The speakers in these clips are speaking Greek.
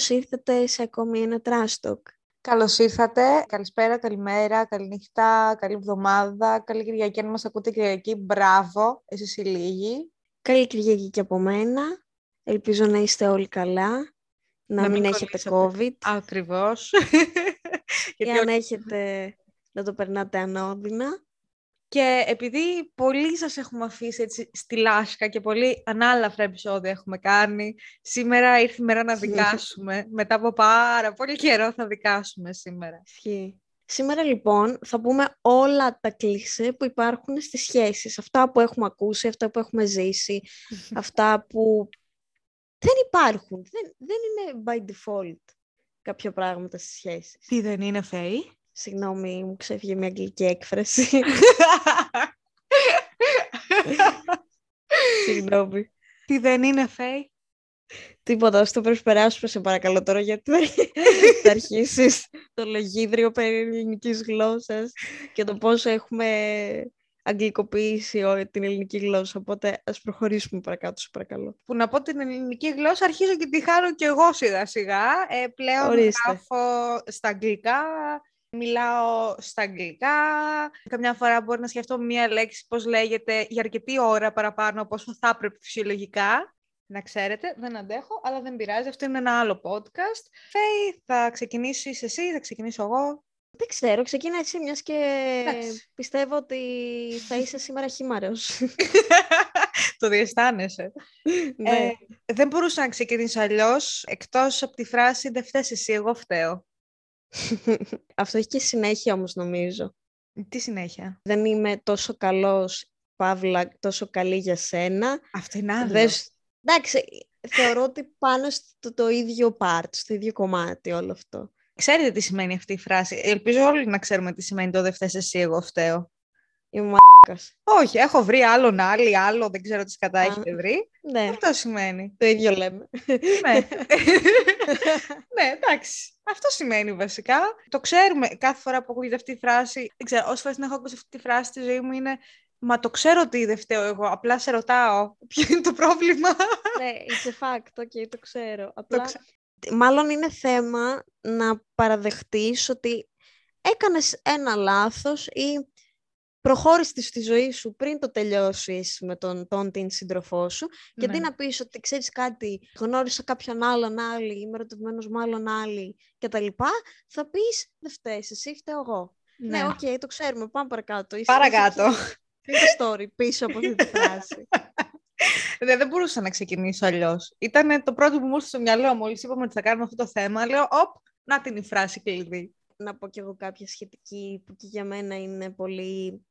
καλώς ήρθατε σε ακόμη ένα Trash Talk. Καλώς ήρθατε. Καλησπέρα, καλημέρα, καληνύχτα, καλή εβδομάδα, καλή Κυριακή. Αν μας ακούτε Κυριακή, μπράβο, εσείς οι λίγοι. Καλή Κυριακή και από μένα. Ελπίζω να είστε όλοι καλά, να, μην, έχετε COVID. Ακριβώς. Και αν έχετε, να το περνάτε ανώδυνα. Και επειδή πολλοί σας έχουμε αφήσει έτσι στη λάσκα και πολύ ανάλαφρα επεισόδια έχουμε κάνει, σήμερα ήρθε η μέρα να δικάσουμε. Μετά από πάρα πολύ καιρό θα δικάσουμε σήμερα. Ισχύει. Σήμερα λοιπόν θα πούμε όλα τα κλίσε που υπάρχουν στις σχέσεις. Αυτά που έχουμε ακούσει, αυτά που έχουμε ζήσει, αυτά που δεν υπάρχουν. Δεν, δεν είναι by default κάποια πράγματα στις σχέσεις. Τι δεν είναι, Φέη; Συγγνώμη, μου ξέφυγε μια αγγλική έκφραση. Συγγνώμη. Τι δεν είναι, Φέη; Τίποτα, στο προσπεράσουμε σε παρακαλώ τώρα, γιατί θα αρχίσεις το λογίδριο περί ελληνικής γλώσσας και το πόσο έχουμε αγγλικοποιήσει την ελληνική γλώσσα, οπότε ας προχωρήσουμε παρακάτω, σε παρακαλώ. Που να πω την ελληνική γλώσσα, αρχίζω και τη χάνω κι εγώ σιγά σιγά. Ε, πλέον Ορίστε. γράφω στα αγγλικά, μιλάω στα αγγλικά. Καμιά φορά μπορεί να σκεφτώ μία λέξη, πώς λέγεται, για αρκετή ώρα παραπάνω από όσο θα έπρεπε φυσιολογικά. Να ξέρετε, δεν αντέχω, αλλά δεν πειράζει. Αυτό είναι ένα άλλο podcast. Φέη, θα ξεκινήσεις εσύ, θα ξεκινήσω εγώ. Δεν ξέρω, ξεκίνα εσύ μιας και Εντάξει. πιστεύω ότι θα είσαι σήμερα χήμαρος. το διαισθάνεσαι. ναι. Ε, δεν μπορούσα να ξεκινήσω αλλιώς, εκτός από τη φράση «Δεν φταίς εσύ, εγώ φταίω». Αυτό έχει και συνέχεια όμως νομίζω. Τι συνέχεια; Δεν είμαι τόσο καλός, Παύλα, τόσο καλή για σένα. Αυτό είναι άλλο. Δεν σ- Εντάξει, θεωρώ ότι πάνω στο το ίδιο part, στο ίδιο κομμάτι όλο αυτό. Ξέρετε τι σημαίνει αυτή η φράση. Ελπίζω όλοι να ξέρουμε τι σημαίνει το «Δεν φταίς εσύ, εγώ φταίω». Είμαι μαλάκας. Όχι, έχω βρει άλλον άλλη, άλλο, δεν ξέρω τι σκατά Α. έχετε βρει. Ναι, Αυτό σημαίνει. το ίδιο λέμε. ναι. ναι, εντάξει. Αυτό σημαίνει βασικά. Το ξέρουμε κάθε φορά που ακούγεται αυτή η φράση. Δεν ξέρω, όσες φορές την έχω ακούσει αυτή τη φράση στη ζωή μου είναι Μα το ξέρω ότι δεν φταίω εγώ. Απλά σε ρωτάω. Ποιο είναι το πρόβλημα. ναι, it's a fact, ok, το ξέρω. Απλά, ξέρω. μάλλον είναι θέμα να παραδεχτείς ότι έκανες ένα λάθος ή προχώρησες στη ζωή σου πριν το τελειώσεις με τον, τον την σύντροφό σου και αντί Ναι. να πεις ότι ξέρεις κάτι, γνώρισα κάποιον άλλον άλλη, είμαι ερωτευμένος με άλλον άλλη και τα λοιπά, θα πεις δεν φταίς, εσύ φταίω εγώ. Ναι, οκ, το ξέρουμε, πάμε παρακάτω. Είσαι- Παρακάτω. είσαι εκεί. Είναι το story πίσω από αυτή τη φράση. Ναι, δεν μπορούσα να ξεκινήσω αλλιώς. Ήταν το πρώτο που μου ήρθε στο μυαλό μόλις είπαμε ότι θα κάνουμε αυτό το θέμα. Λέω, Οπ, να την η φράση κλειδί. Να πω κι εγώ κάποια σχετική που και για μένα είναι πολύ,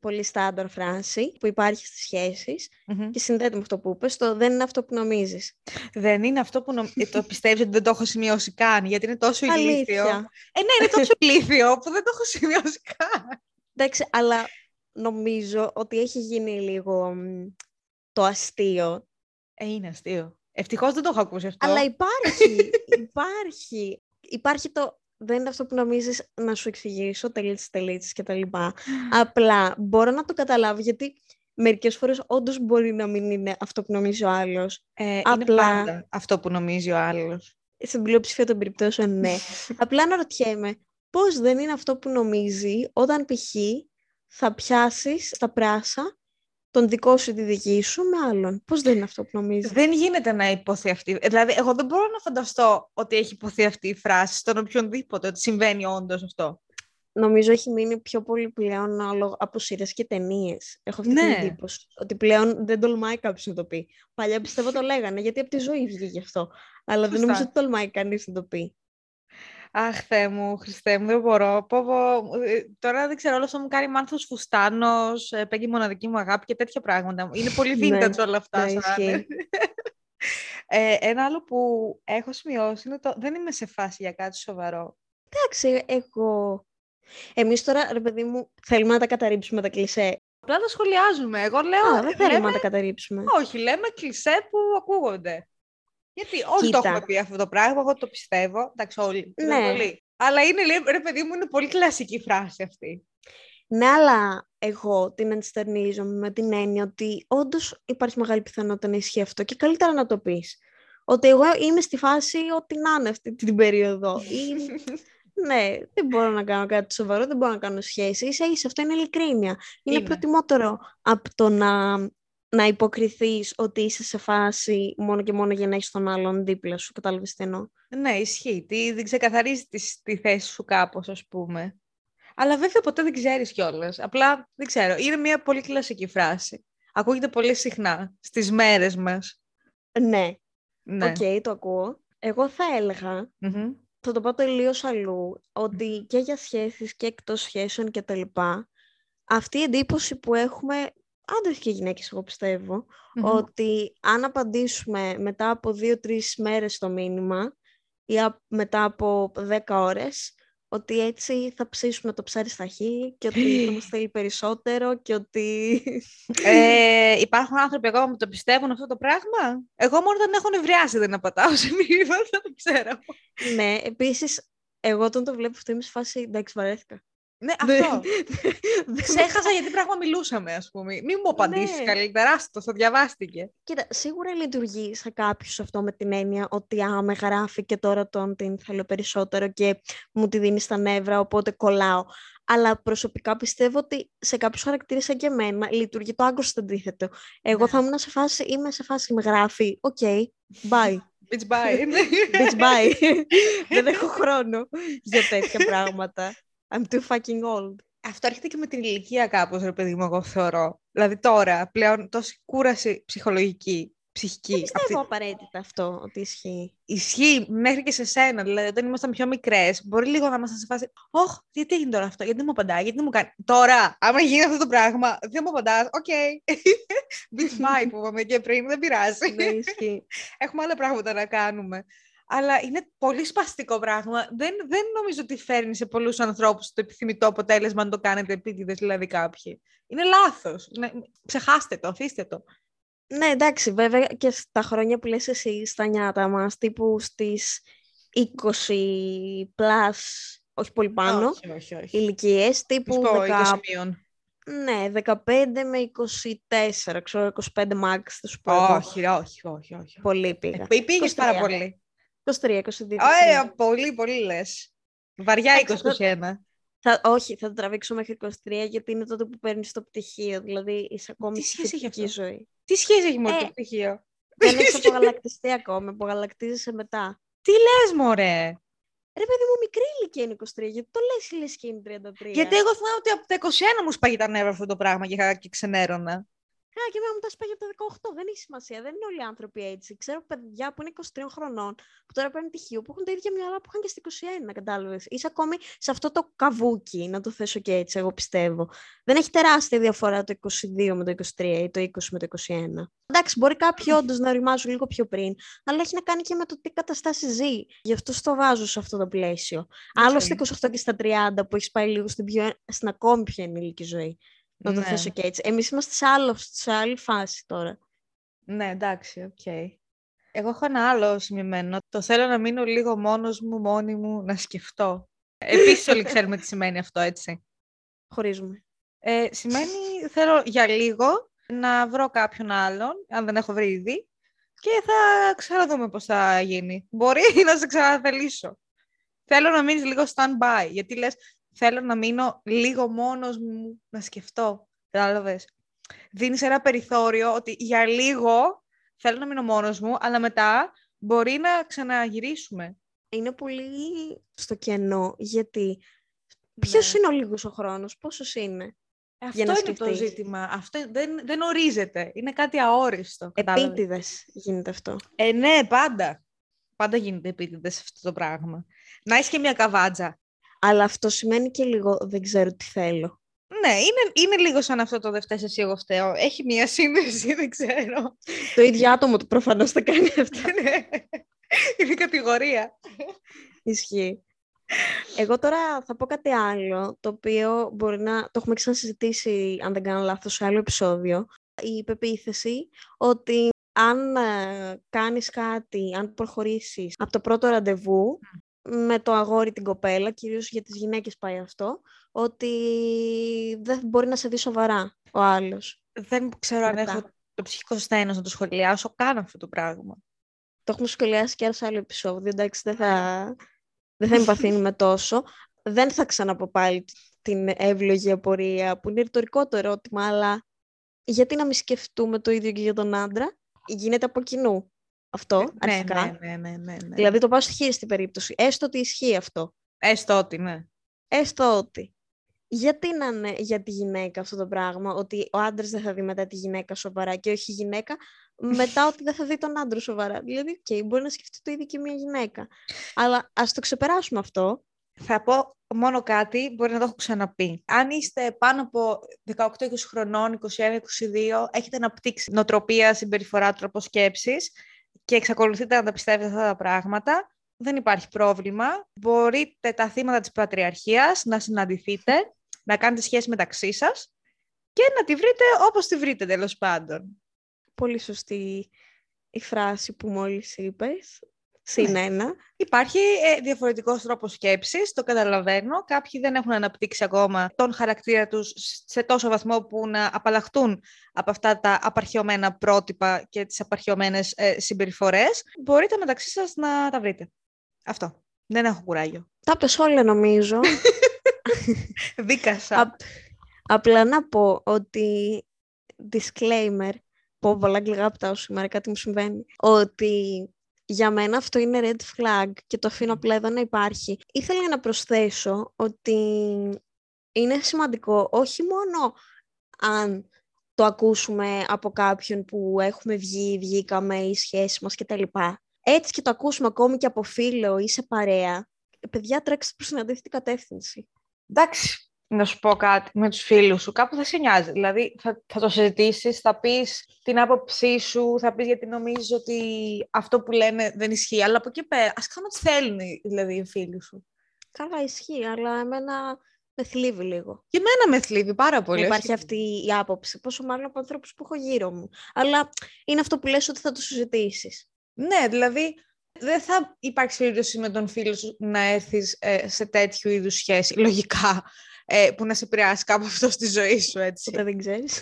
πολύ στάνταρ φράση που υπάρχει στις σχέσεις Μμμ. και συνδέεται με αυτό που είπες, το δεν είναι αυτό που νομίζεις. Δεν είναι αυτό που νομ... ε, το πιστεύεις ότι δεν το έχω σημειώσει καν, γιατί είναι τόσο ηλίθιο. Αλήθεια. Ε, ναι, είναι τόσο ηλίθιο που δεν το έχω σημειώσει καν. Εντάξει, αλλά νομίζω ότι έχει γίνει λίγο μ, το αστείο. Ε, είναι αστείο. Ευτυχώς δεν το έχω ακούσει αυτό. Αλλά υπάρχει, υπάρχει. Υπάρχει το δεν είναι αυτό που νομίζεις να σου εξηγήσω, τελίτσες, τελίτσες και τα λοιπά. Απλά μπορώ να το καταλάβω γιατί μερικές φορές όντως μπορεί να μην είναι αυτό που νομίζει ο άλλος. Ε, είναι απλά- πάντα αυτό που νομίζει ο άλλος. στην πλειοψηφία των περιπτώσεων ναι. Απλά αναρωτιέμαι πώς δεν είναι αυτό που νομίζει όταν π.χ. θα πιάσεις στα πράσα τον δικό σου τη δική σου με άλλον. Πώς δεν είναι αυτό που νομίζεις; Δεν γίνεται να υποθεί αυτή. Δηλαδή, εγώ δεν μπορώ να φανταστώ ότι έχει υποθεί αυτή η φράση στον οποιονδήποτε, ότι συμβαίνει όντως αυτό. Νομίζω έχει μείνει πιο πολύ πλέον όλο από σειρές και ταινίες. Έχω αυτή Ναι. την εντύπωση. Ότι πλέον δεν τολμάει κάποιος να το πει. Παλιά πιστεύω το λέγανε, γιατί από τη ζωή βγήκε αυτό. Αλλά δεν Σωστά. νομίζω ότι τολμάει κανείς να το πει. Αχ, Θεέ μου, Χριστέ μου, δεν μπορώ. Πω, πω, ε, τώρα δεν ξέρω, όλο αυτό μου κάνει μάνθος φουστάνος, ε, παίγει μοναδική μου αγάπη και τέτοια πράγματα. Είναι πολύ Ναι, vintage όλα αυτά. ναι, σαν. ισχύει. ε, ένα άλλο που έχω σημειώσει είναι το δεν είμαι σε φάση για κάτι σοβαρό. Εντάξει, εγώ. Εμείς τώρα, ρε παιδί μου, θέλουμε να τα καταρρύψουμε τα κλισέ. Απλά τα σχολιάζουμε. Εγώ λέω. Α, δεν θέλουμε λέμε- να τα καταρρύψουμε. Όχι, λέμε κλισέ που ακούγονται. Γιατί όλοι το Κοίτα. έχουμε πει αυτό το πράγμα, εγώ το πιστεύω. Εντάξει, όλοι. Ναι. δεν πολύ. Αλλά είναι, λέει, ρε παιδί μου, είναι πολύ κλασική φράση αυτή. Ναι, αλλά εγώ την ενστερνίζομαι με την έννοια ότι όντως υπάρχει μεγάλη πιθανότητα να ισχύει αυτό και καλύτερα να το πεις. ότι εγώ είμαι στη φάση ότι να είναι αυτή την περίοδο. Ή, ναι, δεν μπορώ να κάνω κάτι σοβαρό, δεν μπορώ να κάνω σχέση. Ίσα ίσα, αυτό είναι ειλικρίνεια. Είναι, είναι. προτιμότερο από το να, να υποκριθείς ότι είσαι σε φάση μόνο και μόνο για να έχεις τον άλλον δίπλα σου. Κατάλαβες τι εννοώ; Ναι, ισχύει. Τι, δεν ξεκαθαρίζεις τη, τη θέση σου κάπως, ας πούμε. Αλλά βέβαια ποτέ δεν ξέρεις κιόλας. Απλά, δεν ξέρω, είναι μια πολύ κλασική φράση. Ακούγεται πολύ συχνά στις μέρες μας. Ναι. Ναι. OK, okay, το ακούω. Εγώ θα έλεγα, mm-hmm. θα το πω τελείως αλλού, ότι και για σχέσεις και εκτός σχέσεων και τα λοιπά, αυτή η εντύπωση που έχουμε, άντρες και γυναίκες εγώ πιστεύω, mm-hmm. ότι αν απαντήσουμε μετά από δύο-τρεις μέρες το μήνυμα ή μετά από δέκα ώρες, ότι έτσι θα ψήσουμε το ψάρι στα χείλη και ότι θα μας θέλει περισσότερο και ότι... Ε, υπάρχουν άνθρωποι ακόμα που το πιστεύουν αυτό το πράγμα; Εγώ μόνο δεν έχω νευριάσει δεν απατάω σε μήνυμα, δεν ξέρω. Ναι, επίσης, εγώ όταν το βλέπω αυτό είμαι σε φάση, εντάξει, βαρέθηκα. Ναι, αυτό. Ξέχασα γιατί πράγμα μιλούσαμε, ας πούμε. Μην μου απαντήσεις ναι. καλύτερα, άστο, το διαβάστηκε. Κοίτα, σίγουρα λειτουργεί σε κάποιους αυτό με την έννοια ότι α, με γράφει και τώρα τον την θέλω περισσότερο και μου τη δίνει στα νεύρα, οπότε κολλάω. Αλλά προσωπικά πιστεύω ότι σε κάποιους χαρακτήρες σαν και εμένα λειτουργεί το άκρως αντίθετο. Εγώ ναι. θα ήμουν σε φάση, είμαι σε φάση με γράφει, OK, okay, bye. Bitch bye. Bitch bye. Δεν έχω χρόνο για τέτοια πράγματα. I'm too fucking old. Αυτό έρχεται και με την ηλικία κάπως, ρε παιδί μου, εγώ θεωρώ. Δηλαδή τώρα, πλέον τόση κούραση ψυχολογική, ψυχική. Δεν πιστεύω αυτή... απαραίτητα αυτό ότι ισχύει. Ισχύει μέχρι και σε σένα. Δηλαδή, όταν ήμασταν πιο μικρές, μπορεί λίγο να ήμασταν σε φάση. Ωχ, γιατί έγινε τώρα αυτό, γιατί δεν μου απαντάει, γιατί δεν μου κάνει. Τώρα, άμα γίνει αυτό το πράγμα, δεν μου απαντάς. OK. Okay. Bitch bye που είπαμε και πριν, δεν πειράζει. Ναι, ισχύει. Έχουμε άλλα πράγματα να κάνουμε αλλά είναι πολύ σπαστικό πράγμα. Δεν, δεν νομίζω ότι φέρνει σε πολλούς ανθρώπους το επιθυμητό αποτέλεσμα αν το κάνετε επίτηδες, δηλαδή κάποιοι. Είναι λάθος. Ναι, ξεχάστε το, αφήστε το. Ναι, εντάξει, βέβαια και στα χρόνια που λες εσύ στα νιάτα μας, τύπου στις 20 plus, όχι πολύ πάνω, όχι, όχι, όχι. ηλικίες, τύπου... 10... Ναι, 15 με 24, ξέρω, 25 max, θα σου πω. Όχι, όχι, όχι, όχι. Πολύ πήγα. Ε, πήγες πάρα πολύ. 23, 22. Ωραία, πολύ, πολύ λες. Βαριά 21. Θα, όχι, θα το τραβήξω μέχρι 23 γιατί είναι τότε που παίρνεις το πτυχίο. Δηλαδή είσαι ακόμη Τι σχέση έχει αυτό; ζωή. Τι σχέση έχει με το ε, πτυχίο; Δεν έχει απογαλακτιστεί ακόμα. Απογαλακτίζεσαι μετά. Τι λες, Μωρέ; Ρε παιδί μου, μικρή ηλικία είναι 23, γιατί το λες λες και είναι 33. Γιατί εγώ θυμάμαι ότι από τα 21 μου σπάγει τα νεύρα αυτό το πράγμα και, και ξενέρωνα. Καλά, και εμένα μου τα σπάγει από τα 18. Δεν έχει σημασία. Δεν είναι όλοι οι άνθρωποι έτσι. Ξέρω παιδιά που είναι 23 χρονών, που τώρα παίρνουν τυχείο, που έχουν τα ίδια μυαλά που είχαν και στα 21, κατάλαβες. Είσαι ακόμη σε αυτό το καβούκι, να το θέσω και έτσι, εγώ πιστεύω. Δεν έχει τεράστια διαφορά το 22 με το 23 ή το 20 με το 21. Εντάξει, μπορεί κάποιοι όντως να ρημάζουν λίγο πιο πριν, αλλά έχει να κάνει και με το τι καταστάσεις ζει. Γι' αυτό στο βάζω σε αυτό το πλαίσιο. Άλλο στα 28 και στα 30 που έχεις πάει λίγο στην, πιο, στην ακόμη πιο ενήλικη ζωή. Να το ναι. θέσω και έτσι. Εμείς είμαστε σε, άλλο, σε άλλη φάση τώρα. Ναι, εντάξει, OK. Okay. Εγώ έχω ένα άλλο σημειωμένο. Το θέλω να μείνω λίγο μόνος μου, μόνη μου, να σκεφτώ. Επίσης όλοι ξέρουμε τι σημαίνει αυτό, έτσι. Χωρίζουμε. Ε, σημαίνει θέλω για λίγο να βρω κάποιον άλλον, αν δεν έχω βρει ήδη, και θα ξαναδούμε πώς θα γίνει. Μπορεί να σε ξαναθελήσω. Θέλω να μείνεις λίγο stand-by, γιατί λες θέλω να μείνω λίγο μόνος μου να σκεφτώ. Κατάλαβες. Δίνεις ένα περιθώριο ότι για λίγο θέλω να μείνω μόνος μου, αλλά μετά μπορεί να ξαναγυρίσουμε. Είναι πολύ στο κενό, γιατί ποιος ναι. είναι ο λίγος ο χρόνος, πόσος είναι. Αυτό είναι σκεφτείς; το ζήτημα. Αυτό δεν, δεν ορίζεται. Είναι κάτι αόριστο. Επίτηδες γίνεται αυτό. Ε, ναι, πάντα. Πάντα γίνεται επίτηδες αυτό το πράγμα. Να έχεις και μια καβάτζα. Αλλά αυτό σημαίνει και λίγο δεν ξέρω τι θέλω. Ναι, είναι, είναι λίγο σαν αυτό το δεν φταίει εσύ, εγώ φταίω. Έχει μία σύνδεση, δεν ξέρω. Το ίδιο άτομο του προφανώς θα κάνει αυτό. ναι, είναι κατηγορία. Ισχύει. Εγώ τώρα θα πω κάτι άλλο, το οποίο μπορεί να το έχουμε ξανασυζητήσει, αν δεν κάνω λάθος, σε άλλο επεισόδιο. Η πεποίθηση ότι αν ε, κάνεις κάτι, αν προχωρήσεις από το πρώτο ραντεβού, με το αγόρι την κοπέλα, κυρίως για τις γυναίκες πάει αυτό, ότι δεν μπορεί να σε δει σοβαρά ο άλλος. Δεν ξέρω αν έχω το ψυχικό στένος να το σχολιάσω καν αυτό το πράγμα. Το έχουμε σχολιάσει και σε άλλο επεισόδιο. Εντάξει, δεν θα, δεν θα εμπαθύνουμε τόσο. Δεν θα ξαναπώ πάλι την εύλογη απορία, που είναι ρητορικό το ερώτημα, αλλά γιατί να μην σκεφτούμε το ίδιο και για τον άντρα; Γίνεται από κοινού αυτό, ναι, αρχικά. Ναι, ναι, ναι, ναι, ναι. Δηλαδή το πάω στη χείριστη περίπτωση. Έστω ότι ισχύει αυτό. Έστω ότι, ναι. Έστω ότι. Γιατί να είναι για τη γυναίκα αυτό το πράγμα, ότι ο άντρας δεν θα δει μετά τη γυναίκα σοβαρά και όχι η γυναίκα μετά ότι δεν θα δει τον άντρα σοβαρά. Δηλαδή, okay, μπορεί να σκεφτεί το ίδιο και μια γυναίκα. Αλλά ας το ξεπεράσουμε αυτό. Θα πω μόνο κάτι, μπορεί να το έχω ξαναπεί. Αν είστε πάνω από 18-20 χρονών, 21-22, έχετε αναπτύξει νοοτροπία, συμπεριφορά, τρόπο σκέψης και εξακολουθείτε να τα πιστεύετε αυτά τα πράγματα, δεν υπάρχει πρόβλημα. Μπορείτε τα θύματα της πατριαρχίας να συναντηθείτε, να κάνετε σχέση μεταξύ σας και να τη βρείτε όπως τη βρείτε τέλος πάντων. Πολύ σωστή η φράση που μόλις είπες. Συν Ναι. ένα. Υπάρχει ε, διαφορετικός τρόπος σκέψης, το καταλαβαίνω. Κάποιοι δεν έχουν αναπτύξει ακόμα τον χαρακτήρα τους σε τόσο βαθμό που να απαλλαχτούν από αυτά τα απαρχαιωμένα πρότυπα και τις απαρχαιωμένες ε, συμπεριφορές. Μπορείτε μεταξύ σας να τα βρείτε. Αυτό. Δεν έχω κουράγιο. Τα πες όλα νομίζω. Δίκασα. Απ- απλά να πω ότι disclaimer, πω πολλά αγγλικά από τα σήμερα, κάτι μου συμβαίνει, ότι για μένα αυτό είναι red flag και το αφήνω απλά εδώ να υπάρχει. Ήθελα να προσθέσω ότι είναι σημαντικό όχι μόνο αν το ακούσουμε από κάποιον που έχουμε βγει, βγήκαμε, η σχέση μας κτλ. Έτσι και το ακούσουμε ακόμη και από φίλο ή σε παρέα. Παιδιά, τρέξτε προς την αντίθετη κατεύθυνση. Εντάξει, να σου πω κάτι με τους φίλους σου. Κάπου θα σε νοιάζει. Δηλαδή, θα, θα το συζητήσεις, θα πεις την άποψή σου, θα πεις γιατί νομίζω ότι αυτό που λένε δεν ισχύει. Αλλά από εκεί πέρα, ας κάνουν ό,τι θέλουν δηλαδή, οι φίλοι σου. Καλά, ισχύει, αλλά εμένα με θλίβει λίγο. Και εμένα με θλίβει πάρα πολύ. Να όχι- υπάρχει αυτή η άποψη. Πόσο μάλλον από ανθρώπους που έχω γύρω μου. Αλλά είναι αυτό που λες ότι θα το συζητήσεις. Ναι, δηλαδή, δεν θα υπάρξει περίπτωση με τον φίλο σου να έρθεις ε, σε τέτοιου είδους σχέση, λογικά, ε, που να σε επηρεάσει κάπου αυτό στη ζωή σου, έτσι. Ποτέ δεν ξέρεις.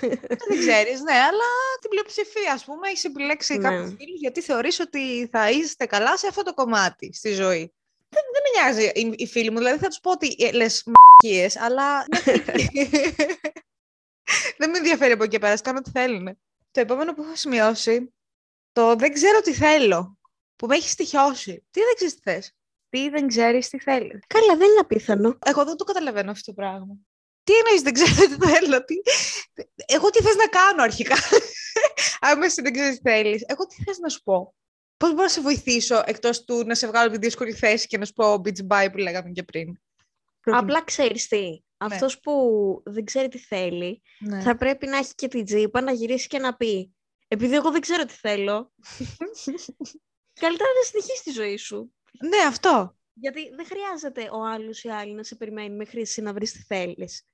δεν ξέρεις, ναι, αλλά την πλειοψηφία, ας πούμε, έχεις επιλέξει Ναι. κάποιους φίλους γιατί θεωρείς ότι θα είστε καλά σε αυτό το κομμάτι στη ζωή. Δεν, δεν με νοιάζει οι, οι φίλοι μου, δηλαδή θα τους πω ότι ε, λες μ***κίες, αλλά δεν με ενδιαφέρει από εκεί και πέρα, ας κάνω ό,τι θέλουν. Το επόμενο που έχω σημειώσει, το δεν ξέρω τι θέλω, που με έχει στοιχειώσει. Τι δεν ξέρεις τι θες. Τι δεν ξέρεις τι θέλεις. Καλά, δεν είναι απίθανο. Εγώ δεν το καταλαβαίνω αυτό το πράγμα. Τι εννοείς δεν ξέρω τι θέλω. Τι... Εγώ τι θες να κάνω αρχικά; Αν εσύ δεν ξέρεις τι θέλεις. Εγώ τι θες να σου πω; Πώς μπορώ να σε βοηθήσω εκτός του να σε βγάλω από τη δύσκολη θέση και να σου πω beach bye που λέγαμε και πριν; Απλά ξέρεις τι. Αυτός που δεν ξέρει τι θέλει, Ναι. θα πρέπει να έχει και την τζίπα να γυρίσει και να πει. Επειδή εγώ δεν ξέρω τι θέλω. Καλύτερα να συνεχίσεις τη ζωή σου. Ναι, αυτό. Γιατί δεν χρειάζεται ο άλλος ή άλλη να σε περιμένει μέχρι εσύ να βρεις τι θέλεις.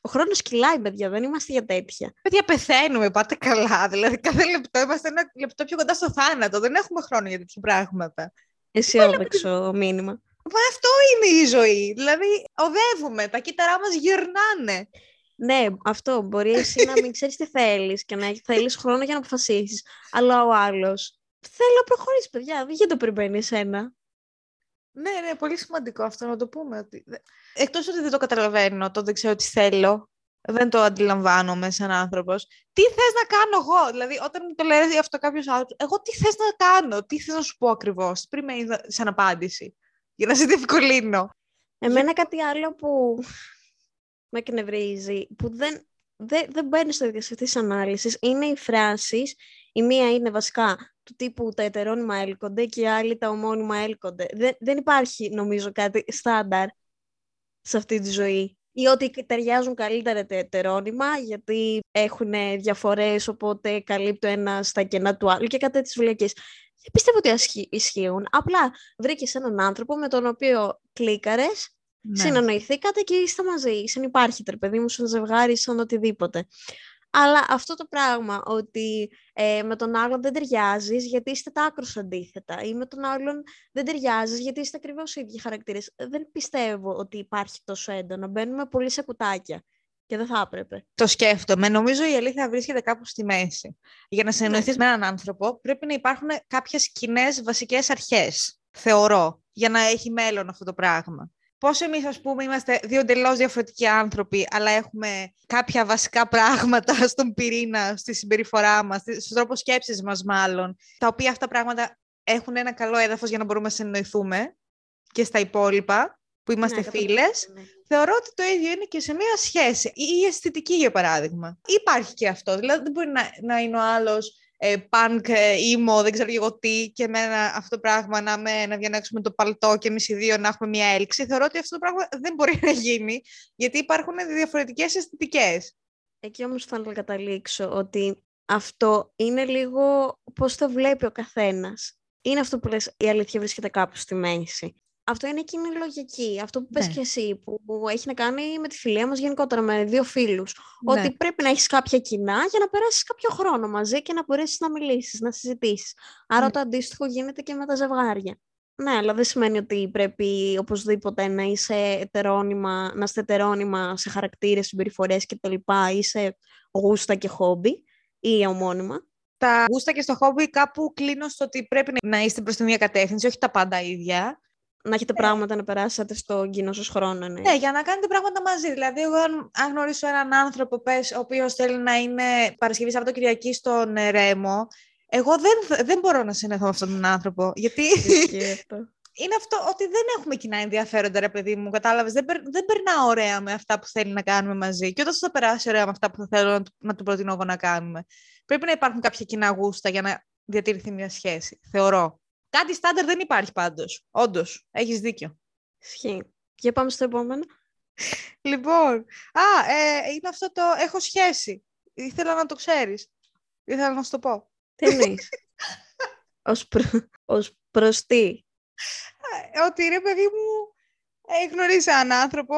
Ο χρόνος κυλάει, παιδιά, δεν είμαστε για τέτοια. Παιδιά, πεθαίνουμε, πάτε καλά. Δηλαδή, κάθε λεπτό είμαστε ένα λεπτό πιο κοντά στο θάνατο. Δεν έχουμε χρόνο για τέτοια πράγματα. Αισιόδοξο μήνυμα. Μα αυτό είναι η ζωή. Δηλαδή, οδεύουμε, τα κύτταρά μας γυρνάνε. Ναι, αυτό. Μπορεί εσύ να μην ξέρεις τι θέλεις και να θέλεις χρόνο για να αποφασίσεις. Αλλά ο άλλος θέλει να προχωρήσεις, παιδιά. Δεν γιατί το περιμένεις εσένα. Ναι, ναι, πολύ σημαντικό αυτό να το πούμε. Ότι... δε- Εκτός ότι δεν το καταλαβαίνω, το δεν ξέρω τι θέλω, δεν το αντιλαμβάνομαι σαν άνθρωπος. Τι θες να κάνω εγώ, δηλαδή όταν μου το λέει αυτό κάποιος άλλος, εγώ τι θες να κάνω, τι θες να σου πω ακριβώς, πριν με είδα σαν απάντηση, για να σε διευκολύνω. Εμένα κάτι άλλο που με εκνευρίζει, που δεν, δεν, δεν μπαίνει στο ίδιο αυτής της ανάλυσης, είναι οι φράσεις. Η μία είναι βασικά του τύπου τα ετερόνυμα έλκονται και η άλλη τα ομώνυμα έλκονται. Δεν, δεν υπάρχει, νομίζω, κάτι στάνταρ σε αυτή τη ζωή. Ή ότι ταιριάζουν καλύτερα τα ετερόνυμα, γιατί έχουν διαφορές, οπότε καλύπτει το ένα στα κενά του άλλου και κάτι τις βουλιακές. Δεν πιστεύω ότι ασχι- ισχύουν. Απλά βρήκες έναν άνθρωπο με τον οποίο κλίκαρες Ναι. συνεννοηθήκατε και είστε μαζί. Συνυπάρχετε, ρε παιδί μου, σαν ζευγάρι, σαν οτιδήποτε. Αλλά αυτό το πράγμα ότι ε, με τον άλλον δεν ταιριάζεις γιατί είστε τα άκρως αντίθετα ή με τον άλλον δεν ταιριάζεις γιατί είστε ακριβώς οι ίδιοι χαρακτήρες. Δεν πιστεύω ότι υπάρχει τόσο έντονα. Μπαίνουμε πολύ σε κουτάκια. Και δεν θα έπρεπε. Το σκέφτομαι. Νομίζω η αλήθεια βρίσκεται κάπου στη μέση. Για να συνεννοηθείς με έναν άνθρωπο, πρέπει να υπάρχουν κάποιες κοινές βασικές αρχές. Θεωρώ. Για να έχει μέλλον αυτό το πράγμα. Πώς εμείς, ας πούμε, είμαστε δύο εντελώς διαφορετικοί άνθρωποι, αλλά έχουμε κάποια βασικά πράγματα στον πυρήνα, στη συμπεριφορά μας, στον τρόπο σκέψης μας, μάλλον, τα οποία αυτά πράγματα έχουν ένα καλό έδαφος για να μπορούμε να συνεννοηθούμε και στα υπόλοιπα, που είμαστε ναι, φίλες, ναι. θεωρώ ότι το ίδιο είναι και σε μια σχέση. Ή η αισθητική, για παράδειγμα. Υπάρχει και αυτό. Δηλαδή, δεν μπορεί να, να είναι ο άλλος ε, punk, ε, emo, δεν ξέρω εγώ τι, και με αυτό το πράγμα να, με, να διανέξουμε το παλτό και εμείς οι δύο να έχουμε μια έλξη. Θεωρώ ότι αυτό το πράγμα δεν μπορεί να γίνει, γιατί υπάρχουν διαφορετικές αισθητικές. Εκεί όμως θέλω να καταλήξω ότι αυτό είναι λίγο πώς το βλέπει ο καθένας. Είναι αυτό που λες, η αλήθεια βρίσκεται κάπου στη μέση. Αυτό είναι εκείνη η λογική. Αυτό που πες ναι. και εσύ, που, έχει να κάνει με τη φιλία μας γενικότερα, με δύο φίλους. Ναι. Ότι πρέπει να έχεις κάποια κοινά για να περάσεις κάποιο χρόνο μαζί και να μπορέσεις να μιλήσεις, να συζητήσεις. Άρα ναι. το αντίστοιχο γίνεται και με τα ζευγάρια. Ναι, αλλά δεν σημαίνει ότι πρέπει οπωσδήποτε να είσαι ετερόνυμα, να είστε ετερόνυμα σε χαρακτήρες, συμπεριφορές κτλ. ή σε γούστα και χόμπι ή ομώνυμα. Τα γούστα και στο χόμπι κάπου κλείνω στο ότι πρέπει να είστε προς τη μία κατεύθυνση, όχι τα πάντα ίδια να έχετε ναι. πράγματα να περάσετε στο κοινό σας χρόνο. Ναι. ναι, για να κάνετε πράγματα μαζί. Δηλαδή, εγώ αν γνωρίσω έναν άνθρωπο πες, ο οποίος θέλει να είναι Παρασκευή Σαββατοκυριακή στον ε, Ρέμο, εγώ δεν, δεν μπορώ να συνεχθώ με αυτόν τον άνθρωπο. Γιατί. είναι αυτό ότι δεν έχουμε κοινά ενδιαφέροντα, ρε παιδί μου. Κατάλαβες. Δεν, δεν περνά ωραία με αυτά που θέλει να κάνουμε μαζί. Και όταν θα περάσει ωραία με αυτά που θα θέλω να, να του προτείνω εγώ να κάνουμε. Πρέπει να υπάρχουν κάποια κοινά γούστα για να διατηρηθεί μια σχέση. Θεωρώ. Κάτι στάνταρ δεν υπάρχει πάντως. Όντως, έχεις δίκιο. Ισχύει. Για πάμε στο επόμενο. λοιπόν, α, ε, είναι αυτό το έχω σχέση. Ήθελα να το ξέρεις. Ήθελα να σου το πω. Τι εννοείς; ως, προ... ως προς τι; Ότι ρε παιδί μου, ε, γνωρίζει έναν άνθρωπο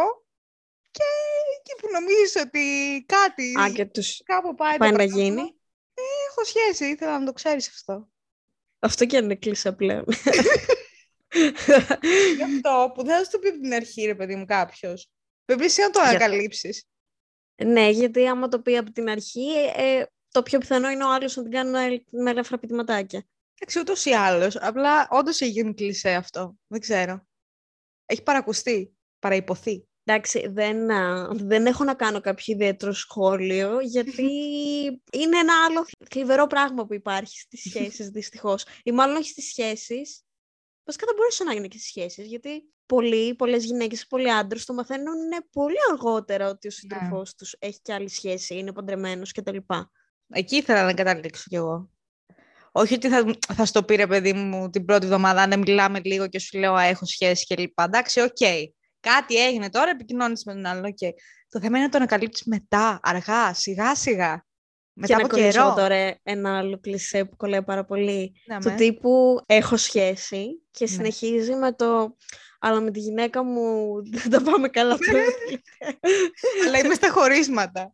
και εκεί που νομίζεις ότι κάτι Α, και τους κάπου πάει, πάει να γίνει. Ε, έχω σχέση, ήθελα να το ξέρεις αυτό. Αυτό και αν είναι κλεισέ πλέον. Γι' αυτό που δεν θα σου το πει από την αρχή, ρε παιδί μου, κάποιος. Πρέπει εσύ να το ανακαλύψεις. Ναι, γιατί άμα το πει από την αρχή, ε, το πιο πιθανό είναι ο άλλος να την κάνει με ελεύθερα πιτηματάκια. Εντάξει, ούτως ή άλλως. Απλά όντως έχει γίνει κλεισέ αυτό. Δεν ξέρω. Έχει παρακουστεί, παραυποθεί. Εντάξει, δεν, δεν έχω να κάνω κάποιο ιδιαίτερο σχόλιο, γιατί είναι ένα άλλο θλιβερό πράγμα που υπάρχει στις σχέσεις, δυστυχώς. Ή μάλλον όχι στις σχέσεις. Βασικά δεν μπορούσε να είναι και στις σχέσεις, γιατί πολλοί, πολλές γυναίκες, πολλοί άντρες το μαθαίνουν πολύ αργότερα ότι ο σύντροφός yeah. τους έχει και άλλη σχέση, είναι παντρεμένος κτλ. Εκεί ήθελα να καταλήξω κι εγώ. Όχι ότι θα, θα στο πει ρε παιδί μου την πρώτη εβδομάδα, να μιλάμε λίγο και σου λέω έχω σχέση κλπ. Εντάξει, OK. Okay. Κάτι έγινε τώρα, επικοινωνείς με τον άλλον. Okay. Το θέμα είναι να το ανακαλύψεις μετά, αργά, σιγά σιγά. Μετά και από 'να καιρό. τώρα ένα άλλο κλισέ που κολλάει πάρα πολύ. Ναι, του τύπου έχω σχέση και ναι. συνεχίζει με το αλλά με τη γυναίκα μου δεν τα πάμε καλά. αλλά είμαι στα χωρίσματα.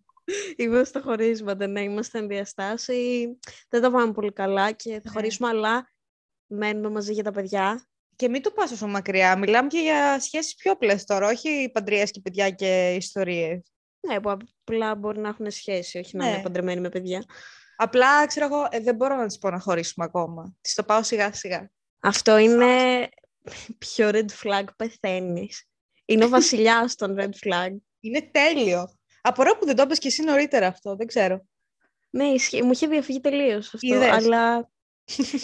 Είμαστε στα χωρίσματα, ναι, είμαστε εν διαστάση. Δεν τα πάμε πολύ καλά και θα ναι. χωρίσουμε, αλλά μένουμε μαζί για τα παιδιά. Και μην το πας όσο μακριά. Μιλάμε και για σχέσεις πιο απλές τώρα, όχι παντρίες και παιδιά και ιστορίες. Ναι, που απλά μπορεί να έχουν σχέση, όχι να είναι ναι. παντρεμένοι με παιδιά. Απλά, ξέρω εγώ, ε, δεν μπορώ να τις πω να χωρίσουμε ακόμα. Τις το πάω σιγά σιγά. Αυτό είναι πιο red flag πεθαίνεις. Είναι ο βασιλιάς των red flag. Είναι τέλειο. Απορώ που δεν το έπες και εσύ νωρίτερα αυτό, δεν ξέρω. Ναι, μου είχε διαφύγει τελείως αυτό, αλλά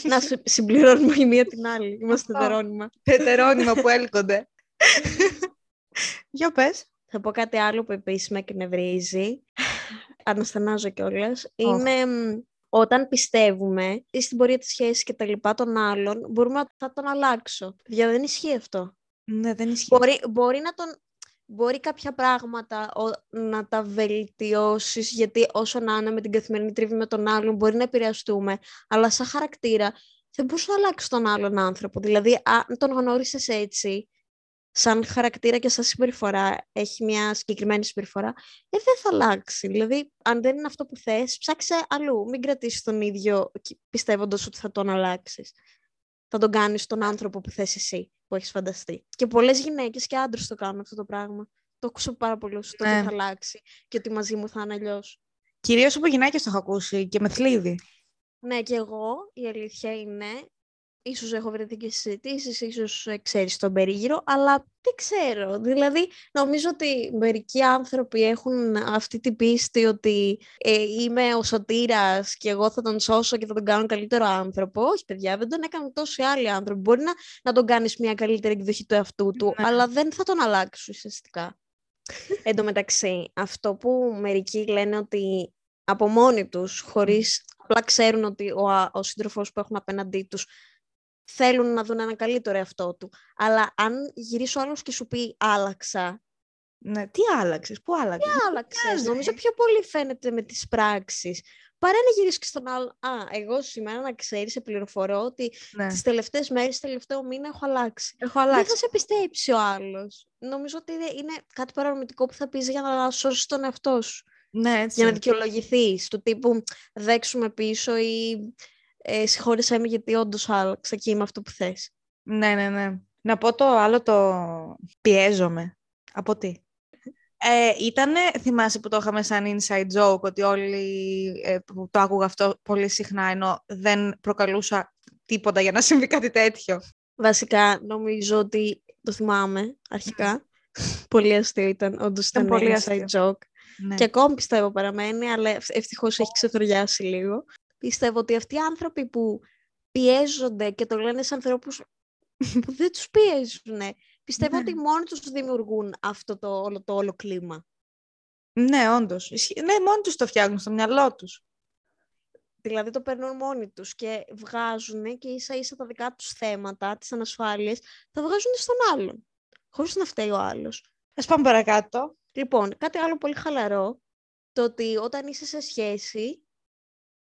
να συμπληρώνουμε η μία την άλλη. Είμαστε τερόνιμα. Τερόνιμα που έλκονται. Για πες. Θα πω κάτι άλλο που επίσης με εκνευρίζει. Αναστανάζω κιόλας. Είναι όταν πιστεύουμε ή στην πορεία της σχέσης και τα λοιπά των άλλων, μπορούμε να θα τον αλλάξω. Για δεν ισχύει αυτό. Ναι, δεν ισχύει. Μπορεί, μπορεί να τον μπορεί κάποια πράγματα να τα βελτιώσεις, γιατί όσο να είναι με την καθημερινή τρίβη με τον άλλον μπορεί να επηρεαστούμε, αλλά σαν χαρακτήρα δεν μπορείς να αλλάξεις τον άλλον άνθρωπο. Δηλαδή, αν τον γνώρισες έτσι, σαν χαρακτήρα και σαν συμπεριφορά, έχει μια συγκεκριμένη συμπεριφορά, ε, δεν θα αλλάξει. Δηλαδή, αν δεν είναι αυτό που θες, ψάξε αλλού. Μην κρατήσεις τον ίδιο πιστεύοντας ότι θα τον αλλάξεις. Θα τον κάνεις τον άνθρωπο που θες εσύ που έχεις φανταστεί. Και πολλές γυναίκες και άντρες το κάνουν αυτό το πράγμα. Το ακούσα πάρα πολύ το Ναι. ότι θα αλλάξει και ότι μαζί μου θα είναι αλλιώς. Κυρίως από γυναίκες το έχω ακούσει και με θλίβει. Ναι, και εγώ η αλήθεια είναι, ίσως έχω βρεθεί και στις συζητήσεις, ίσως ε, ξέρεις τον περίγυρο, αλλά δεν ξέρω. Δηλαδή, νομίζω ότι μερικοί άνθρωποι έχουν αυτή την πίστη ότι ε, είμαι ο σωτήρας και εγώ θα τον σώσω και θα τον κάνω καλύτερο άνθρωπο. Όχι, παιδιά, δεν τον έκαναν τόσοι άλλοι άνθρωποι. Μπορεί να, να τον κάνεις μια καλύτερη εκδοχή του εαυτού του, Ναι. αλλά δεν θα τον αλλάξεις ουσιαστικά. Εν τω μεταξύ, αυτό που μερικοί λένε ότι από μόνοι τους, χωρίς απλά ξέρουν ότι ο, α- ο σύντροφος που έχουν απέναντί τους θέλουν να δουν ένα καλύτερο εαυτό του. Αλλά αν γυρίσει ο άλλος και σου πει άλλαξα, Ναι, τι άλλαξες, πού άλλαξες. άλλαξες. νοιάζει. Νομίζω πιο πολύ φαίνεται με τις πράξεις. Παρά να γυρίσεις και στον άλλο. Α, εγώ σήμερα να ξέρεις, σε πληροφορώ ότι Ναι. τις τελευταίες μέρες, τις τελευταίο μήνα έχω αλλάξει. Έχω Δεν αλλάξει. θα σε πιστέψει ο άλλος. Νομίζω ότι είναι, είναι κάτι παρανομητικό που θα πεις για να σώσεις τον εαυτό σου. Ναι, έτσι. για να δικαιολογηθείς του τύπου δέξουμε πίσω ή ε, συγχώρεσέ με γιατί όντως άλλαξα και είμαι αυτό που θες. Ναι, ναι, ναι. Να πω το άλλο το πιέζομαι. Από τι; Ε, ήτανε, θυμάσαι που το είχαμε σαν inside joke, ότι όλοι ε, που το άκουγα αυτό πολύ συχνά, ενώ δεν προκαλούσα τίποτα για να συμβεί κάτι τέτοιο. Βασικά νομίζω ότι το θυμάμαι αρχικά. πολύ αστείο ήταν, όντως ήταν, πολύ ένα αστείο. inside joke. Ναι. Και ακόμη πιστεύω παραμένει, αλλά ευτυχώς έχει ξεθοριάσει λίγο. Πιστεύω ότι αυτοί οι άνθρωποι που πιέζονται και το λένε σε ανθρώπους που δεν τους πιέζουν, πιστεύω Ναι. ότι μόνοι τους δημιουργούν αυτό το όλο, το όλο κλίμα. ναι, όντως. Ισχύει. Ναι, μόνοι τους το φτιάχνουν στο μυαλό τους. Δηλαδή το παίρνουν μόνοι τους και βγάζουν και ίσα ίσα τα δικά τους θέματα, τις ανασφάλειες, τα βγάζουν στον άλλον, χωρίς να φταίει ο άλλος. Ας πάμε παρακάτω. Λοιπόν, κάτι άλλο πολύ χαλαρό, το ότι όταν είσαι σε σχέση,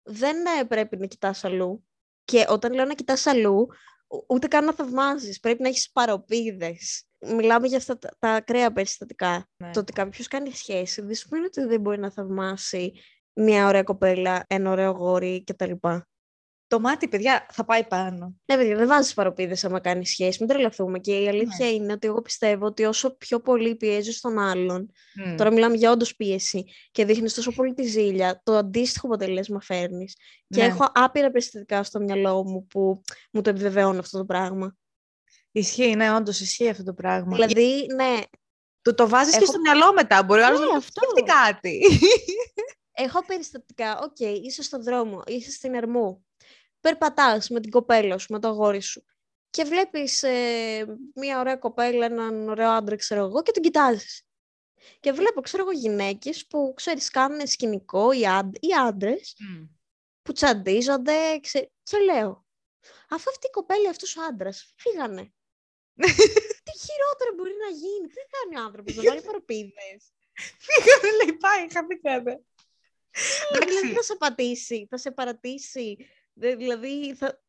δεν ε, πρέπει να κοιτάς αλλού. Και όταν λέω να κοιτάς αλλού, ου- ούτε καν να θαυμάζεις. Πρέπει να έχεις παροπίδες. Μιλάμε για αυτά τα, τα ακραία περιστατικά. Ναι. Το ότι κάποιος κάνει σχέση δεν σημαίνει ότι δεν μπορεί να θαυμάσει μια ωραία κοπέλα, ένα ωραίο γόρι κτλ. Το μάτι, παιδιά, θα πάει πάνω. Ναι, παιδιά, δεν βάζεις παροπίδες άμα κάνεις σχέση. Μην τρελαθούμε. Και η αλήθεια είναι ότι εγώ πιστεύω ότι όσο πιο πολύ πιέζεις τον άλλον, Μμ. τώρα μιλάμε για όντως πίεση, και δείχνεις τόσο πολύ τη ζήλια, το αντίστοιχο αποτέλεσμα φέρνεις. Και Ναι. έχω άπειρα περιστατικά στο μυαλό μου που μου το επιβεβαιώνουν αυτό το πράγμα. Ισχύει, ναι, όντως ισχύει αυτό το πράγμα. Δηλαδή, ναι, Το, το βάζεις και έχω- στο μυαλό μετά. Μπορεί ο άλλος Ναι, να μην αυτό. σκεφτεί κάτι. έχω περιστατικά. Οκ, είσαι στον δρόμο, είσαι στην Ερμού. Περπατάς με την κοπέλα σου, με το αγόρι σου. Και βλέπεις ε, μια ωραία κοπέλα, έναν ωραίο άντρα, ξέρω εγώ, και τον κοιτάζεις. Και βλέπω, ξέρω εγώ, γυναίκες που, ξέρεις, κάνουν σκηνικό, οι, άντ, οι άντρες, που τσαντίζονται, ξε... και λέω, αφού αυτή η κοπέλα, αυτός ο άντρας, φύγανε. Τι χειρότερο μπορεί να γίνει, τι κάνει ο άνθρωπος, να βάλει παρωπίδες. Φύγανε, λέει, πάει, χαθήκανε. δηλαδή θα σε πατήσει, θα σε παρατήσει. Δε- Δηλαδή, θα...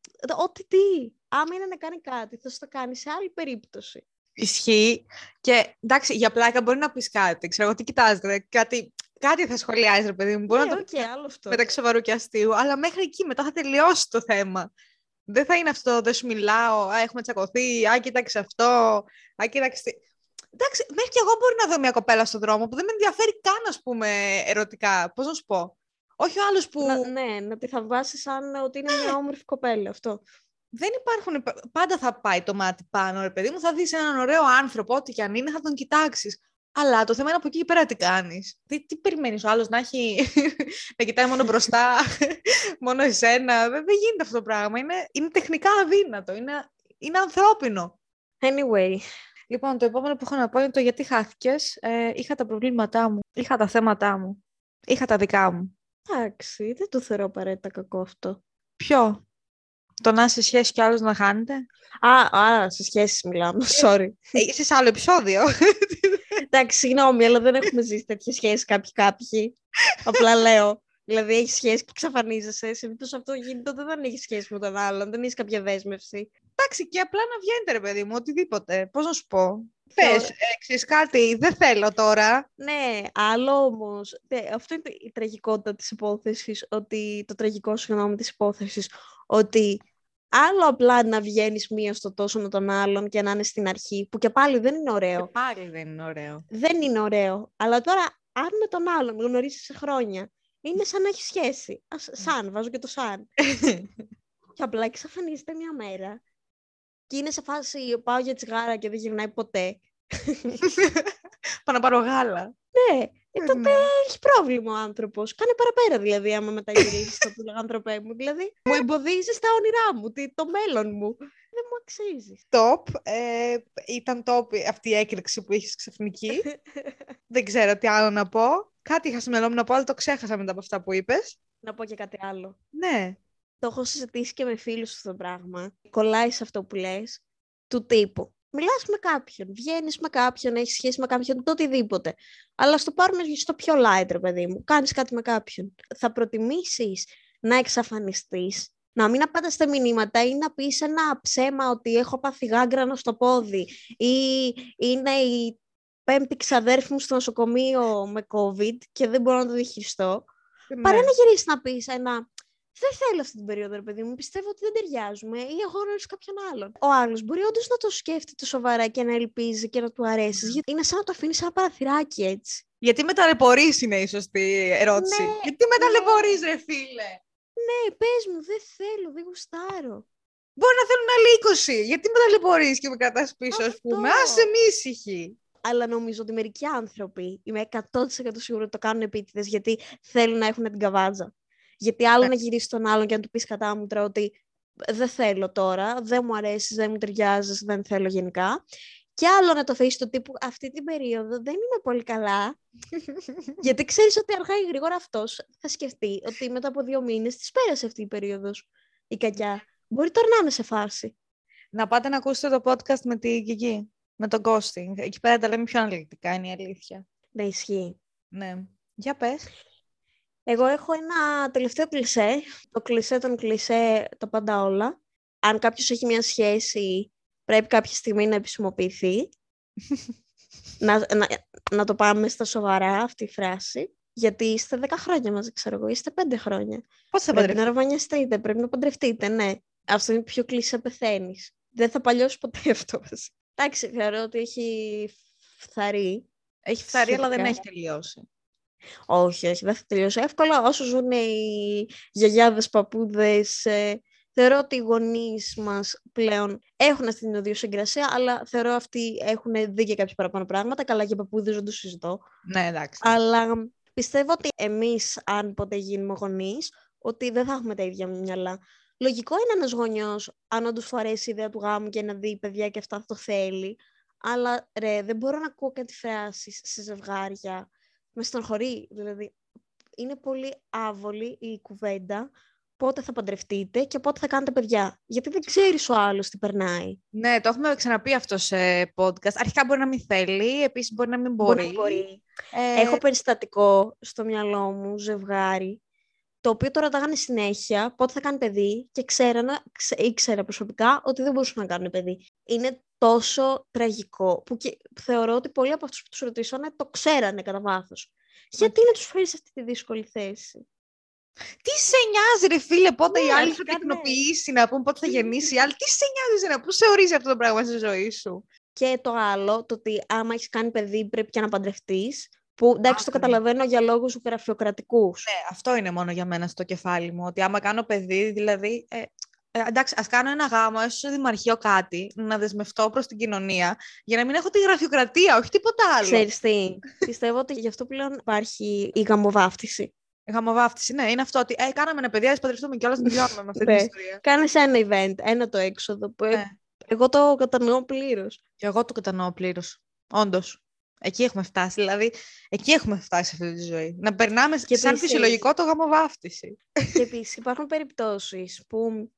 ό,τι τι. Άμα είναι να κάνει κάτι, θα σου το κάνει σε άλλη περίπτωση. Ισχύει. Και εντάξει, για πλάκα μπορεί να πεις κάτι. Ξέρω εγώ τι κοιτάζετε. Κάτι, κάτι θα σχολιάζει, ρε παιδί μου. Μπορεί Ναι, να το οκ, πει άλλο αυτό. μεταξύ σοβαρού και αστείου. Αλλά μέχρι εκεί μετά θα τελειώσει το θέμα. Δεν θα είναι αυτό, δεν σου μιλάω, α, έχουμε τσακωθεί, α, κοίταξε αυτό, α, κοίταξε... τι». Εντάξει, μέχρι και εγώ μπορεί να δω μια κοπέλα στον δρόμο που δεν με ενδιαφέρει καν, ας πούμε, ερωτικά. Πώς να σου πω. Όχι ο άλλος που Να, ναι, να τη θαυμάσει σαν ότι είναι μια όμορφη κοπέλα. Αυτό. δεν υπάρχουν. Πάντα θα πάει το μάτι πάνω, ρε παιδί μου. Θα δεις έναν ωραίο άνθρωπο, ό,τι και αν είναι, θα τον κοιτάξεις. Αλλά το θέμα είναι από εκεί και πέρα τι κάνεις. Τι, τι περιμένεις ο άλλος να έχει, να κοιτάει μόνο μπροστά, μόνο εσένα. Δεν, δεν γίνεται αυτό το πράγμα. Είναι, είναι τεχνικά αδύνατο. Είναι, είναι ανθρώπινο. Anyway, Λοιπόν, το επόμενο που έχω να πω είναι το γιατί χάθηκες. Ε, είχα τα προβλήματά μου. Είχα τα θέματά μου. Είχα τα δικά μου. Εντάξει, δεν το θεωρώ απαραίτητα κακό αυτό. Ποιο; Το να είσαι σε σχέση κι άλλος να χάνετε. Α, α σε σχέση μιλάμε, sorry. Ε, είσαι σε άλλο επεισόδιο. εντάξει, συγγνώμη, αλλά δεν έχουμε ζήσει τέτοιες σχέσεις κάποιοι κάποιοι. Απλά λέω. Δηλαδή, έχεις σχέση και εξαφανίζεσαι. Συνήθως αυτό γίνεται όταν δεν έχεις σχέση με τον άλλον, δεν έχεις κάποια δέσμευση. Εντάξει, και απλά να βγαίνετε, ρε παιδί μου, οτιδήποτε. Πώς να σου πω. Τώρα- Πες, ξέρεις κάτι, δεν θέλω τώρα. Ναι, άλλο όμως. Αυτό είναι η τραγικότητα της υπόθεσης. Ότι, το τραγικό, συγγνώμη, της υπόθεσης. Ότι Άλλο απλά να βγαίνεις μία στο τόσο με τον άλλον και να είναι στην αρχή, που και πάλι δεν είναι ωραίο. Και πάλι δεν είναι ωραίο. Δεν είναι ωραίο. Αλλά τώρα, αν με τον άλλον γνωρίσει σε χρόνια, είναι σαν να έχεις σχέση. Ας, σαν, βάζω και το σαν. και απλά εξαφανίζεται μια μέρα. Και είναι σε φάση πάω για τσιγάρα και δεν γυρνάει ποτέ. Πάω να πάρω γάλα. Ναι, ε, τότε Ναι. έχει πρόβλημα ο άνθρωπος. Κάνε παραπέρα δηλαδή, άμα μεταγυρίσει το που λέγα ανθρωπέ μου. Δηλαδή, μου εμποδίζεις τα όνειρά μου, τι- το μέλλον μου. Δεν μου αξίζει. Top. Ε, ήταν top αυτή η έκρηξη που είχες ξαφνική. δεν ξέρω τι άλλο να πω. Κάτι είχα στο μυαλό μου να πω, αλλά το ξέχασα μετά από αυτά που είπες. Να πω και κάτι άλλο. Ναι. Το έχω συζητήσει και με φίλους αυτό το πράγμα. Κολλάει σε αυτό που λες, του τύπου. Μιλάς με κάποιον, βγαίνεις με κάποιον, έχεις σχέση με κάποιον, το οτιδήποτε. Αλλά στο πάρουμε στο πιο light, ρε παιδί μου. Κάνεις κάτι με κάποιον. Θα προτιμήσεις να εξαφανιστείς, να μην απάντας μηνύματα ή να πεις ένα ψέμα ότι έχω πάθει γάγκρανο στο πόδι ή είναι η πέμπτη ξαδέρφη μου στο νοσοκομείο με COVID και δεν μπορώ να το διαχειριστώ. Παρά Ναι. να γυρίσεις να πεις ένα. Δεν θέλω αυτή την περίοδο, ρε παιδί μου. Πιστεύω ότι δεν ταιριάζουμε ή εγώ γνωρίζω κάποιον άλλον. Ο άλλος μπορεί όντως να το σκέφτεται σοβαρά και να ελπίζει και να του αρέσει. Γιατί είναι σαν να το αφήνεις ένα παραθυράκι έτσι. Γιατί με ταλαιπωρείς είναι η σωστή ερώτηση. Ναι, Γιατί με ναι. ταλαιπωρείς ρε φίλε. Ναι, πες μου, δεν θέλω, δεν γουστάρω. Μπορεί να θέλουν άλλοι 20. Γιατί με ταλαιπωρείς και με κρατάς πίσω, ας πούμε; Αυτό. Άσε με ήσυχη. Αλλά νομίζω ότι μερικοί άνθρωποι, είμαι 100% σίγουρη ότι το κάνουν επίτηδες γιατί θέλουν να έχουν την καβάτζα. Γιατί άλλο Ναι. να γυρίσεις τον άλλον και να του πεις κατάμουτρα ότι δεν θέλω τώρα, δεν μου αρέσει, δεν μου ταιριάζεις, δεν θέλω γενικά. Και άλλο να το αφήσεις το τύπου αυτή την περίοδο δεν είμαι πολύ καλά. γιατί ξέρεις ότι αργά ή γρήγορα αυτός θα σκεφτεί ότι μετά από δύο μήνες της πέρασε αυτή η περίοδος η κακιά. Μπορεί τώρα να είναι σε φάση. Να πάτε να ακούσετε το podcast με τη Κική. Με το ghosting. Εκεί πέρα τα λέμε πιο αναλυτικά, είναι η αλήθεια. Να ισχύει. Ναι. Για πες. Εγώ έχω ένα τελευταίο κλισέ. Το κλισέ των κλισέ τα πάντα όλα. Αν κάποιος έχει μια σχέση, πρέπει κάποια στιγμή να επισημοποιηθεί. να, να, να το πάμε στα σοβαρά αυτή η φράση. Γιατί είστε 10 χρόνια μαζί, ξέρω εγώ, είστε 5 χρόνια. Πώς θα πρέπει παντρευτείς. να ρομανιαστείτε, πρέπει να παντρευτείτε, ναι. Αυτό είναι πιο κλισέ πεθαίνεις. Δεν θα παλιώσει ποτέ αυτό. βασικά. Εντάξει, θεωρώ ότι έχει φθαρεί. Έχει φθαρεί, αλλά δεν σχετικά. έχει τελειώσει. Όχι, όχι, δεν θα τελειώσει εύκολα. Όσο ζουν οι γιαγιάδες, παππούδες, ε, θεωρώ ότι οι γονείς μας πλέον έχουν αυτή την οδειοσυγκρασία, αλλά θεωρώ αυτοί έχουν δει και κάποια παραπάνω πράγματα. Καλά, για παππούδες δεν το συζητώ. Ναι, εντάξει. Αλλά πιστεύω ότι εμείς, αν ποτέ γίνουμε γονείς, ότι δεν θα έχουμε τα ίδια μυαλά. Λογικό είναι ένας γονιός, αν όντως του αρέσει η ιδέα του γάμου και να δει παιδιά και αυτά το θέλει. Αλλά ρε, δεν μπορώ να ακούω κάτι φράσεις σε ζευγάρια. Με στενοχωρεί, δηλαδή. Είναι πολύ άβολη η κουβέντα πότε θα παντρευτείτε και πότε θα κάνετε παιδιά. Γιατί δεν ξέρεις ο άλλος τι περνάει. Ναι, το έχουμε ξαναπεί αυτό σε podcast. Αρχικά μπορεί να μην θέλει, επίσης μπορεί να μην μπορεί. να μπορεί. Ε, Έχω περιστατικό στο μυαλό μου, ζευγάρι, το οποίο το ρωτάγανε συνέχεια πότε θα κάνει παιδί και ξέρανα, ξέ, ήξερα προσωπικά ότι δεν μπορούσαν να κάνουν παιδί. Είναι τόσο τραγικό που και, θεωρώ ότι πολλοί από αυτούς που τους ρωτήσανε το ξέρανε κατά βάθος. Γιατί να τους φέρεις σε αυτή τη δύσκολη θέση; Τι σε νοιάζει, ρε φίλε, πότε Ναι, η άλλη θα αρχικά ναι. τεκνοποιήσει, να πούμε πότε θα γεννήσει η άλλη. Τι σε νοιάζει, να πού σε ορίζει αυτό το πράγμα στη ζωή σου; Και το άλλο, το ότι άμα έχεις κάνει παιδί πρέπει και να παντρευτείς, που εντάξει το Άκρη. καταλαβαίνω για λόγους γραφειοκρατικούς. Ναι, αυτό είναι μόνο για μένα στο κεφάλι μου. Ότι άμα κάνω παιδί, δηλαδή. Ε, ε, εντάξει, ας κάνω ένα γάμο, έστω σε δημαρχείο κάτι, να δεσμευτώ προς την κοινωνία, για να μην έχω τη γραφειοκρατία, όχι τίποτα άλλο. Ξέρεις τι, πιστεύω ότι γι' αυτό πλέον υπάρχει η γαμοβάφτιση. Γαμοβάφτιση, ναι, είναι αυτό ότι ε, κάναμε ένα παιδί, ας παντρευτούμε κιόλας να τελειώνουμε με αυτή την Ναι. ιστορία. Κάνε ένα event, ένα το έξοδο που ε- Ναι. εγώ το κατανοώ πλήρως. Και εγώ το κατανοώ πλήρως. Όντως. Εκεί έχουμε φτάσει. Δηλαδή, εκεί έχουμε φτάσει σε αυτή τη ζωή. Να περνάμε Και σαν επίσης- φυσιολογικό το γαμοβάφτιση. και επίσης υπάρχουν περιπτώσεις που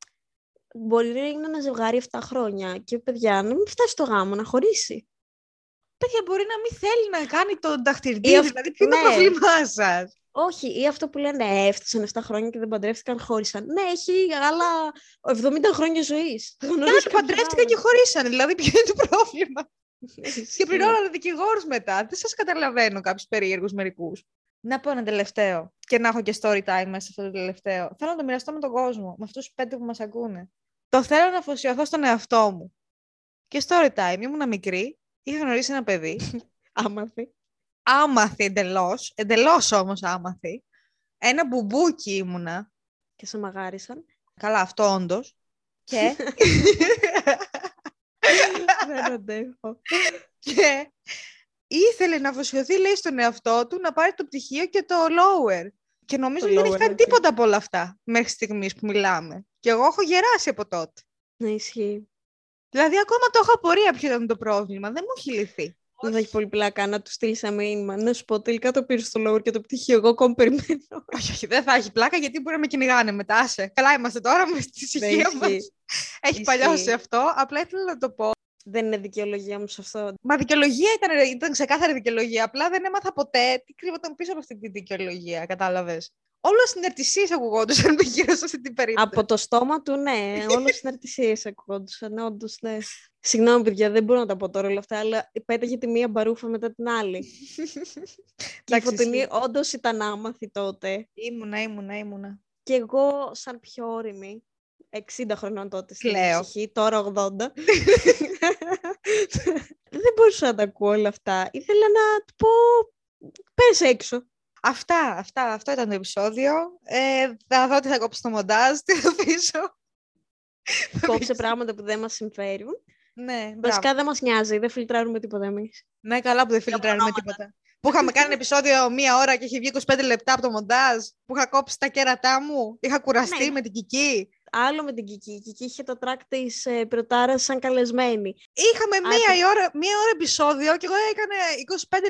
μπορεί να είναι ένα ζευγάρι 7 χρόνια και παιδιά να μην φτάσει στο γάμο, να χωρίσει. Παιδιά, μπορεί να μην θέλει να κάνει το Ή δαχτυλίδι. αυ- Δηλαδή, ποιο είναι το ναι. πρόβλημά σας; Όχι, ή αυτό που λένε «Ε, έφτασαν 7 χρόνια και δεν παντρεύτηκαν, χώρισαν. Ναι, έχει άλλα 70 χρόνια ζωής. Άλλοι παντρεύτηκαν και χωρίσανε. Δηλαδή, ποιο είναι το πρόβλημα; Και πληρώνανε δικηγόρους μετά. Δεν σας καταλαβαίνω κάποιους περίεργους μερικούς. Να πω ένα τελευταίο. Και να έχω και story time μέσα σε αυτό το τελευταίο. Θέλω να το μοιραστώ με τον κόσμο. Με αυτούς τους πέντε που μας ακούνε. Το θέλω να αφοσιωθώ στον εαυτό μου. Και story time, ήμουν μικρή, είχα γνωρίσει ένα παιδί. Άμαθη. Άμαθη εντελώς, εντελώς όμως άμαθη. Ένα μπουμπούκι ήμουνα. Και σε μαγάρισαν. Καλά, αυτό όντως. Και. Δεν αντέχω. και ήθελε να αφοσιωθεί, λέει, στον εαυτό του να πάρει το πτυχίο και το lower. Και νομίζω Το ότι δεν έχει lower, κάνει okay. τίποτα από όλα αυτά μέχρι στιγμής που μιλάμε. Και εγώ έχω γεράσει από τότε. Ναι, ισχύει. Δηλαδή, ακόμα το έχω απορία ποιο ήταν το πρόβλημα. Δεν μου έχει λυθεί. Δεν θα έχει πολύ πλάκα να του στείλεις ένα μήνυμα. Να σου πω, τελικά το πήρες στο lower και το πτυχίο. Εγώ ακόμα περιμένω. όχι, όχι, δεν θα έχει πλάκα γιατί μπορεί να με κυνηγάνε μετά. Άσε. Καλά είμαστε τώρα με στη Δεν ησυχία μας. ισχύει. Έχει Ισχύει. παλιώσει αυτό. Απλά ήθελα να το πω. Δεν είναι δικαιολογία μου σε αυτό. Μα δικαιολογία ήταν, ήταν ξεκάθαρη δικαιολογία. Απλά δεν έμαθα ποτέ τι κρύβονταν πίσω από αυτή τη δικαιολογία. Κατάλαβες. Όλο συναρτησίες ακουγόντουσαν γύρω σε αυτή την περίπτωση. Από το στόμα του, ναι. Όλο συναρτησίες ακουγόντουσαν. Όντως, ναι. Συγγνώμη, παιδιά, δεν μπορώ να τα πω τώρα όλα αυτά, αλλά πέταγε τη μία μπαρούφα μετά την άλλη. και η Εντάξει, Φωτεινή ισχύει. όντως ήταν άμαθη τότε. Ήμουνα, ήμουνα, ήμουνα. Και εγώ, σαν πιο όρημη, 60 χρονών τότε στην Κλαίω. ψυχή, τώρα 80. δεν μπορούσα να τα ακούω όλα αυτά. Ήθελα να του πω, πες έξω. Αυτά, αυτά, αυτό ήταν το επεισόδιο. Ε, θα δω τι θα κόψω στο μοντάζ, τι θα αφήσω. Κόψε πράγματα που δεν μας συμφέρουν. Ναι, μπράβο. Βασικά δεν μας νοιάζει, δεν φιλτράρουμε τίποτα εμείς. Ναι, καλά που δεν φιλτράρουμε τίποτα. Που είχαμε κάνει ένα επεισόδιο μία ώρα και είχε βγει 25 λεπτά από το μοντάζ. Που είχα κόψει τα κέρατά μου. Είχα κουραστεί Ναι. με την Κική. Άλλο με την Κική. Η Κική είχε το track της ε, Πρωτάρας σαν καλεσμένη. Είχαμε μία, Α, η ώρα, μία ώρα επεισόδιο και εγώ έκανα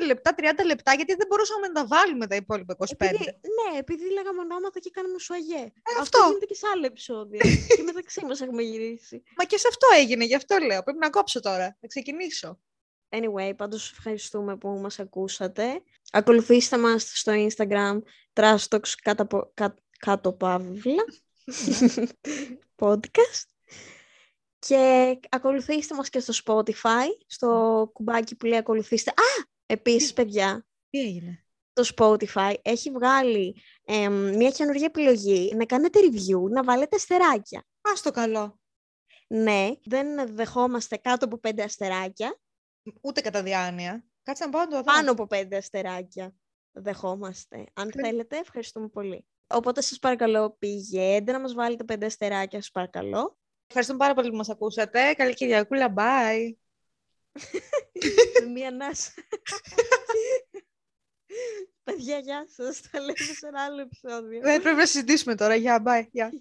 25 λεπτά, 30 λεπτά, γιατί δεν μπορούσαμε να τα βάλουμε τα υπόλοιπα 25. Επειδή, ναι, επειδή λέγαμε ονόματα και κάναμε σουαγέ. Ε, αυτό. γίνεται και σε άλλα επεισόδια. και μεταξύ μας έχουμε γυρίσει. Μα και σε αυτό έγινε, γι' αυτό λέω. Πρέπει να κόψω τώρα. Θα ξεκινήσω. Anyway, πάντως ευχαριστούμε που μας ακούσατε. Ακολουθήστε μας στο Instagram Trastox κάτω, πο- κα- κάτω παύλα podcast και ακολουθήστε μας και στο Spotify, στο κουμπάκι που λέει ακολουθήστε. Α, επίσης παιδιά, Τι έγινε; το Spotify έχει βγάλει εμ, μια καινούργια επιλογή να κάνετε review, να βάλετε αστεράκια. Α το καλό. Ναι, δεν δεχόμαστε κάτω από πέντε αστεράκια. Ούτε κατά διάνοια. Κάτσε να πάω να το δω. πάνω από πέντε αστεράκια δεχόμαστε. Αν Ναι. θέλετε, ευχαριστούμε πολύ. Οπότε σας παρακαλώ πηγαίνετε να μας βάλετε πέντε αστεράκια, σας παρακαλώ. Ευχαριστούμε πάρα πολύ που μας ακούσατε. Καλή Κυριακούλα. Bye. Με μία ανάσα. Παιδιά, γεια σας. Τα λέμε σε ένα άλλο επεισόδιο. Δεν πρέπει να συζητήσουμε τώρα. Γεια, bye. Γεια.